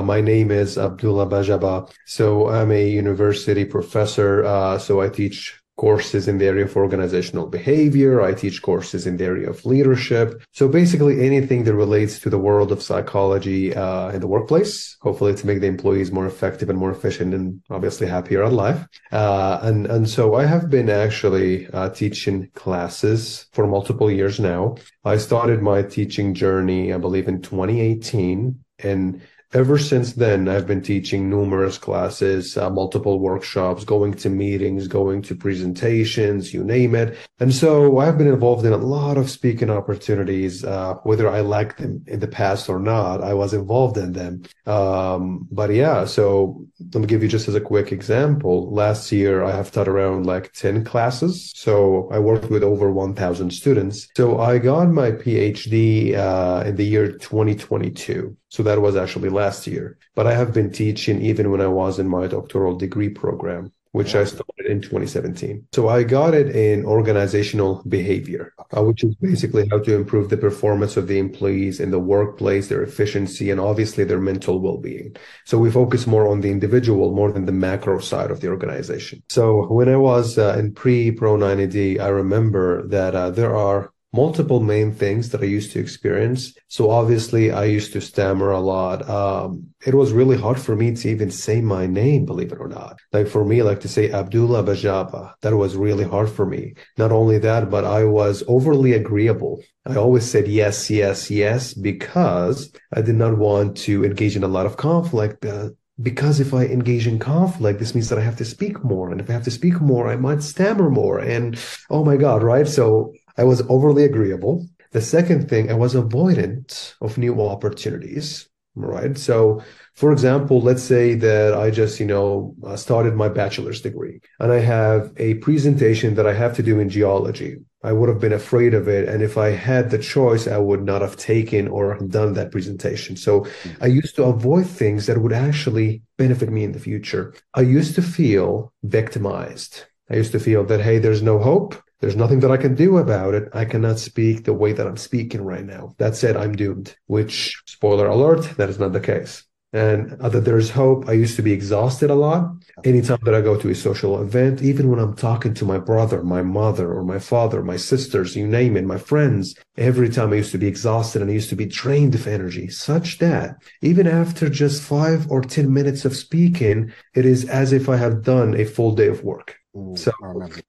Uh, my name is Abdullah Bajaba. So I'm a university professor. Uh, so I teach courses in the area of organizational behavior. I teach courses in the area of leadership. So basically anything that relates to the world of psychology uh, in the workplace, hopefully to make the employees more effective and more efficient and obviously happier in life. Uh, and, and so I have been actually uh, teaching classes for multiple years now. I started my teaching journey, I believe in 2018 and Ever since then, I've been teaching numerous classes, uh, multiple workshops, going to meetings, going to presentations, you name it. And so I've been involved in a lot of speaking opportunities, uh, whether I liked them in the past or not, I was involved in them. Um, but yeah, so let me give you just as a quick example. Last year, I have taught around like 10 classes. So I worked with over 1000 students. So I got my PhD, uh, in the year 2022. So that was actually last year. But I have been teaching even when I was in my doctoral degree program, which I started in 2017. So I got it in organizational behavior, uh, which is basically how to improve the performance of the employees in the workplace, their efficiency, and obviously their mental well-being. So we focus more on the individual more than the macro side of the organization. So when I was uh, in pre-Pro 90D, I remember that uh, there are multiple main things that I used to experience. So obviously I used to stammer a lot. Um, it was really hard for me to even say my name, believe it or not. Like for me, like to say Abdullah Bajaba, that was really hard for me. Not only that, but I was overly agreeable. I always said yes, yes, yes, because I did not want to engage in a lot of conflict. Uh, because if I engage in conflict, this means that I have to speak more. And if I have to speak more, I might stammer more. And oh my God, right? So I was overly agreeable. The second thing, I was avoidant of new opportunities. Right. So, for example, let's say that I just, you know, uh, started my bachelor's degree and I have a presentation that I have to do in geology. I would have been afraid of it. And if I had the choice, I would not have taken or done that presentation. So I used to avoid things that would actually benefit me in the future. I used to feel victimized. I used to feel that, hey, there's no hope. There's nothing that I can do about it. I cannot speak the way that I'm speaking right now. That said, I'm doomed, which, spoiler alert, that is not the case. And that there's hope. I used to be exhausted a lot. Anytime that I go to a social event, even when I'm talking to my brother, my mother, or my father, my sisters, you name it, my friends, every time I used to be exhausted and I used to be drained of energy, such that even after just five or 10 minutes of speaking, it is as if I have done a full day of work. Ooh, So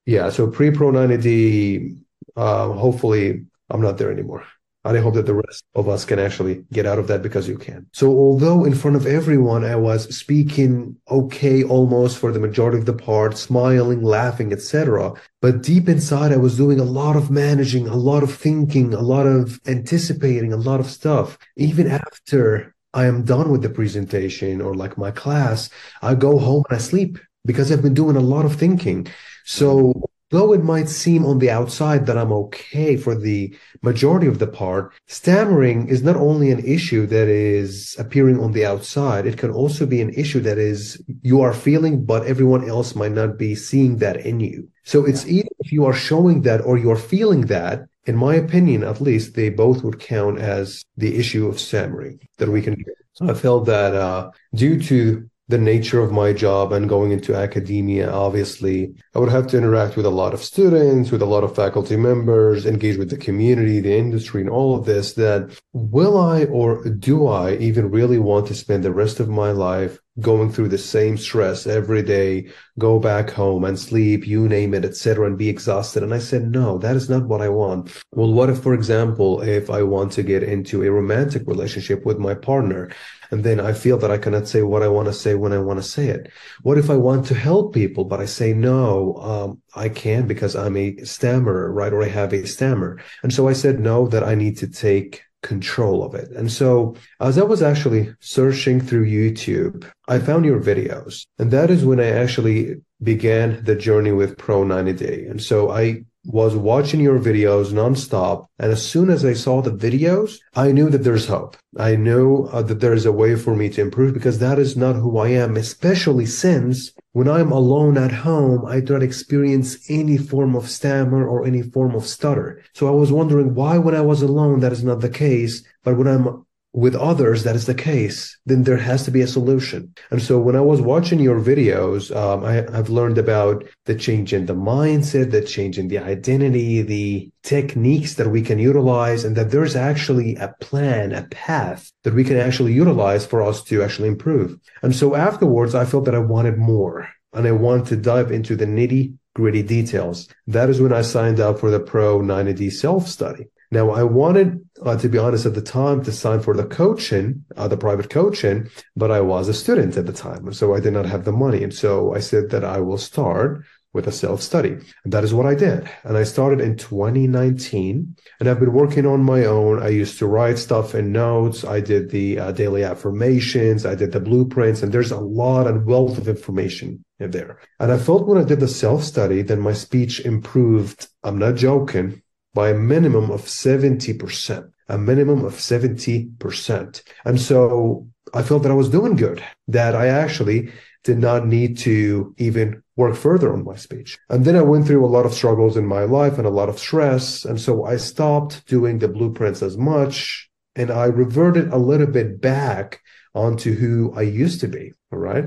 yeah, so pre-Pro 90D, uh, hopefully I'm not there anymore. And I hope that the rest of us can actually get out of that because you can. So although in front of everyone I was speaking okay almost for the majority of the part, smiling, laughing, etc., but deep inside I was doing a lot of managing, a lot of thinking, a lot of anticipating, a lot of stuff. Even after I am done with the presentation or like my class, I go home and I sleep because I've been doing a lot of thinking. So though it might seem on the outside that I'm okay for the majority of the part, stammering is not only an issue that is appearing on the outside, it can also be an issue that is you are feeling, but everyone else might not be seeing that in you. So it's either if you are showing that or you're feeling that, in my opinion, at least, they both would count as the issue of stammering that we can. So I felt that uh, due to the nature of my job and going into academia, obviously, I would have to interact with a lot of students, with a lot of faculty members, engage with the community, the industry, and all of this. That will I or do I even really want to spend the rest of my life going through the same stress every day, go back home and sleep, you name it, etc., and be exhausted? And I said, no, that is not what I want. Well, what if, for example, if I want to get into a romantic relationship with my partner? And then I feel that I cannot say what I want to say when I want to say it. What if I want to help people, but I say, no, um, I can't because I'm a stammerer, right? Or I have a stammer. And so I said, no, that I need to take control of it. And so as I was actually searching through YouTube, I found your videos. And that is when I actually began the journey with Pro 90 Day. And so I was watching your videos nonstop. And as soon as I saw the videos, I knew that there's hope. I knew uh, that there is a way for me to improve because that is not who I am, especially since when I'm alone at home, I don't experience any form of stammer or any form of stutter. So I was wondering why when I was alone, that is not the case. But when I'm with others that is the case, then there has to be a solution. And so when I was watching your videos, um, I, have learned about the change in the mindset, the change in the identity, the techniques that we can utilize, and that there's actually a plan, a path that we can actually utilize for us to actually improve. And so afterwards, I felt that I wanted more and I wanted to dive into the nitty gritty details. That is when I signed up for the Pro 90D self study. Now, I wanted, uh, to be honest, at the time to sign for the coaching, uh, the private coaching, but I was a student at the time. So I did not have the money. And so I said that I will start with a self study. And that is what I did. And I started in 2019 and I've been working on my own. I used to write stuff in notes. I did the uh, daily affirmations. I did the blueprints and there's a lot and wealth of information in there. And I felt when I did the self study, then my speech improved. I'm not joking by a minimum of 70%, a minimum of 70%. And so I felt that I was doing good, that I actually did not need to even work further on my speech. And then I went through a lot of struggles in my life and a lot of stress. And so I stopped doing the blueprints as much and I reverted a little bit back onto who I used to be. All right.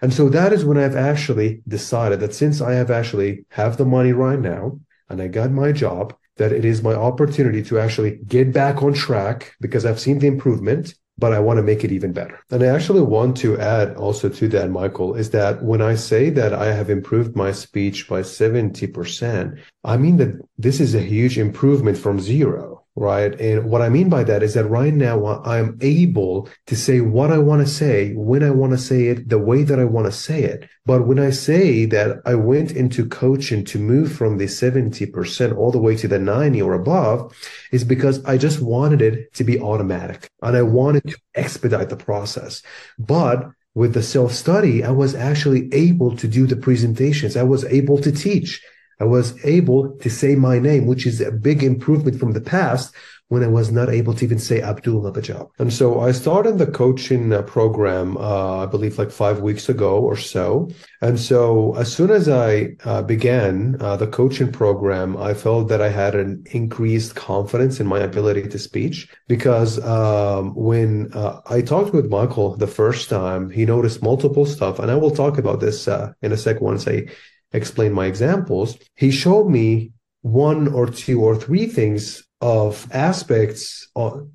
And so that is when I've actually decided that since I have actually have the money right now and I got my job, that it is my opportunity to actually get back on track because I've seen the improvement, but I want to make it even better. And I actually want to add also to that, Michael, is that when I say that I have improved my speech by 70%, I mean that this is a huge improvement from zero right? And what I mean by that is that right now uh, I'm able to say what I want to say, when I want to say it, the way that I want to say it. But when I say that I went into coaching to move from the 70% all the way to the 90 or above is because I just wanted it to be automatic and I wanted to expedite the process. But with the self study, I was actually able to do the presentations. I was able to teach. I was able to say my name, which is a big improvement from the past when I was not able to even say Abdullah Bajaba. And so I started the coaching uh, program, uh, I believe like five weeks ago or so. And so as soon as I uh, began uh, the coaching program, I felt that I had an increased confidence in my ability to speech because um, when uh, I talked with Michael the first time, he noticed multiple stuff. And I will talk about this uh, in a second once I explain my examples, he showed me one or two or three things of aspects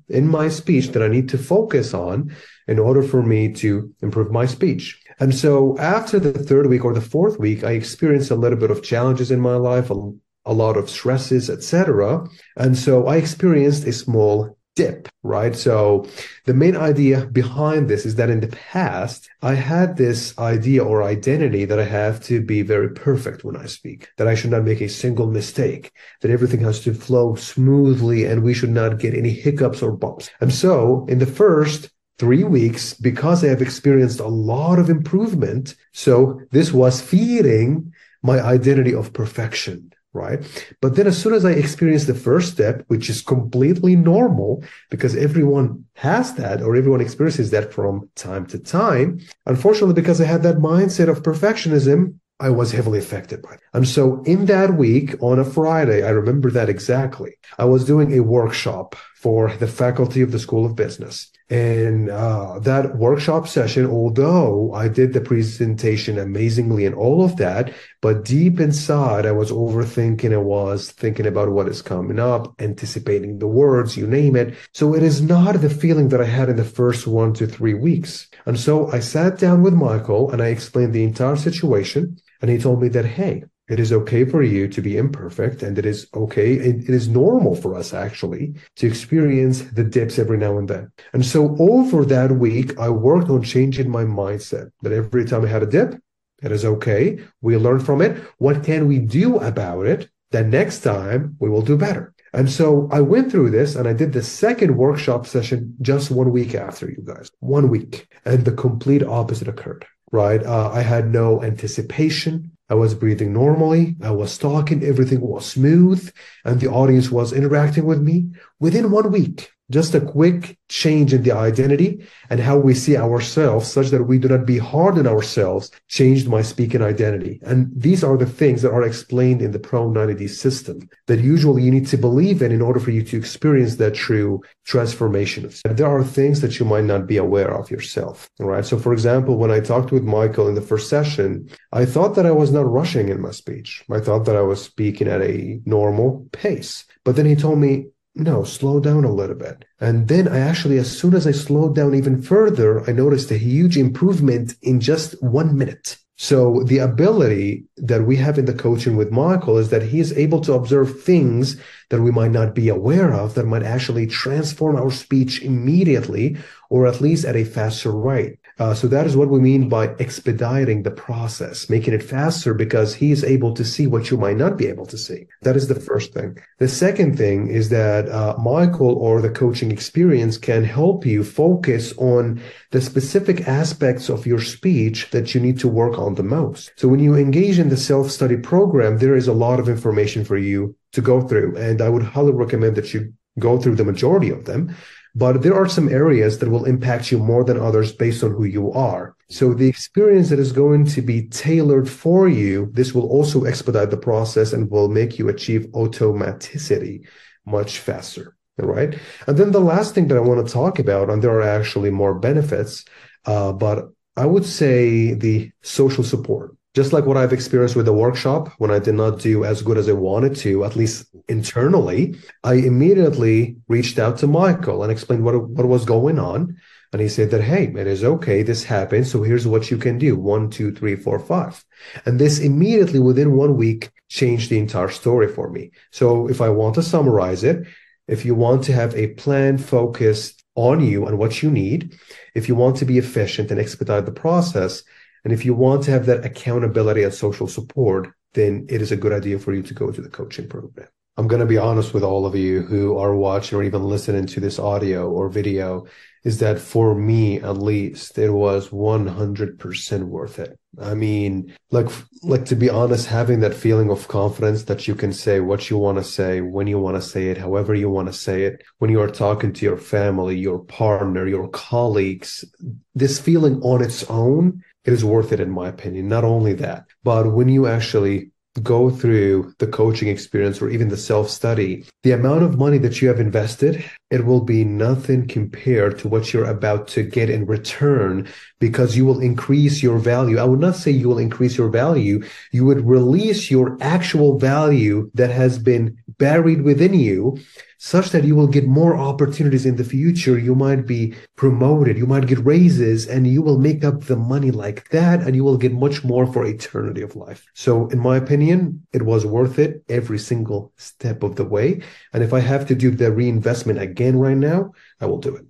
in my speech that I need to focus on in order for me to improve my speech. And so after the third week or the fourth week, I experienced a little bit of challenges in my life, a, a lot of stresses, etc. And so I experienced a small dip, right? So the main idea behind this is that in the past, I had this idea or identity that I have to be very perfect when I speak, that I should not make a single mistake, that everything has to flow smoothly and we should not get any hiccups or bumps. And so in the first three weeks, because I have experienced a lot of improvement, so this was feeding my identity of perfection right? But then as soon as I experience the first step, which is completely normal because everyone has that or everyone experiences that from time to time, unfortunately, because I had that mindset of perfectionism, I was heavily affected by it. And so in that week on a Friday, I remember that exactly. I was doing a workshop for the faculty of the School of Business. And uh, that workshop session, although I did the presentation amazingly and all of that, but deep inside, I was overthinking. I was thinking about what is coming up, anticipating the words, you name it. So it is not the feeling that I had in the first one to three weeks. And so I sat down with Michael and I explained the entire situation. And he told me that, hey, it is okay for you to be imperfect, and it is okay. It, it is normal for us actually to experience the dips every now and then. And so over that week, I worked on changing my mindset that every time I had a dip, it is okay. We learn from it. What can we do about it? That next time we will do better. And so I went through this and I did the second workshop session just one week after you guys, one week. And the complete opposite occurred, right? Uh, I had no anticipation. I was breathing normally. I was talking. Everything was smooth and the audience was interacting with me. Within one week, Just a quick change in the identity and how we see ourselves such that we do not be hard on ourselves changed my speaking identity. And these are the things that are explained in the Pro 90D system that usually you need to believe in in order for you to experience that true transformation. There are things that you might not be aware of yourself. Right. So for example, when I talked with Michael in the first session, I thought that I was not rushing in my speech. I thought that I was speaking at a normal pace. But then he told me, no, slow down a little bit. And then I actually, as soon as I slowed down even further, I noticed a huge improvement in just one minute. So the ability that we have in the coaching with Michael is that he is able to observe things that we might not be aware of that might actually transform our speech immediately or at least at a faster rate. Uh, so that is what we mean by expediting the process, making it faster because he is able to see what you might not be able to see. That is the first thing. The second thing is that uh, Michael or the coaching experience can help you focus on the specific aspects of your speech that you need to work on the most. So when you engage in the self-study program, there is a lot of information for you to go through. And I would highly recommend that you go through the majority of them but there are some areas that will impact you more than others based on who you are. So the experience that is going to be tailored for you, this will also expedite the process and will make you achieve automaticity much faster. Right. And then the last thing that I want to talk about, and there are actually more benefits, uh, but I would say the social support just like what I've experienced with the workshop when I did not do as good as I wanted to, at least internally, I immediately reached out to Michael and explained what, what was going on. And he said that, hey, it is okay. This happened. So here's what you can do. One, two, three, four, five. And this immediately within one week changed the entire story for me. So if I want to summarize it, if you want to have a plan focused on you and what you need, if you want to be efficient and expedite the process, and if you want to have that accountability and social support, then it is a good idea for you to go to the coaching program. I'm going to be honest with all of you who are watching or even listening to this audio or video is that for me, at least, it was 100% worth it. I mean, like, like to be honest, having that feeling of confidence that you can say what you want to say, when you want to say it, however you want to say it, when you are talking to your family, your partner, your colleagues, this feeling on its own it is worth it in my opinion. Not only that, but when you actually go through the coaching experience or even the self study, the amount of money that you have invested, it will be nothing compared to what you're about to get in return because you will increase your value. I would not say you will increase your value. You would release your actual value that has been buried within you such that you will get more opportunities in the future. You might be promoted, you might get raises, and you will make up the money like that, and you will get much more for eternity of life. So, in my opinion, it was worth it every single step of the way. And if I have to do the reinvestment again right now, I will do it.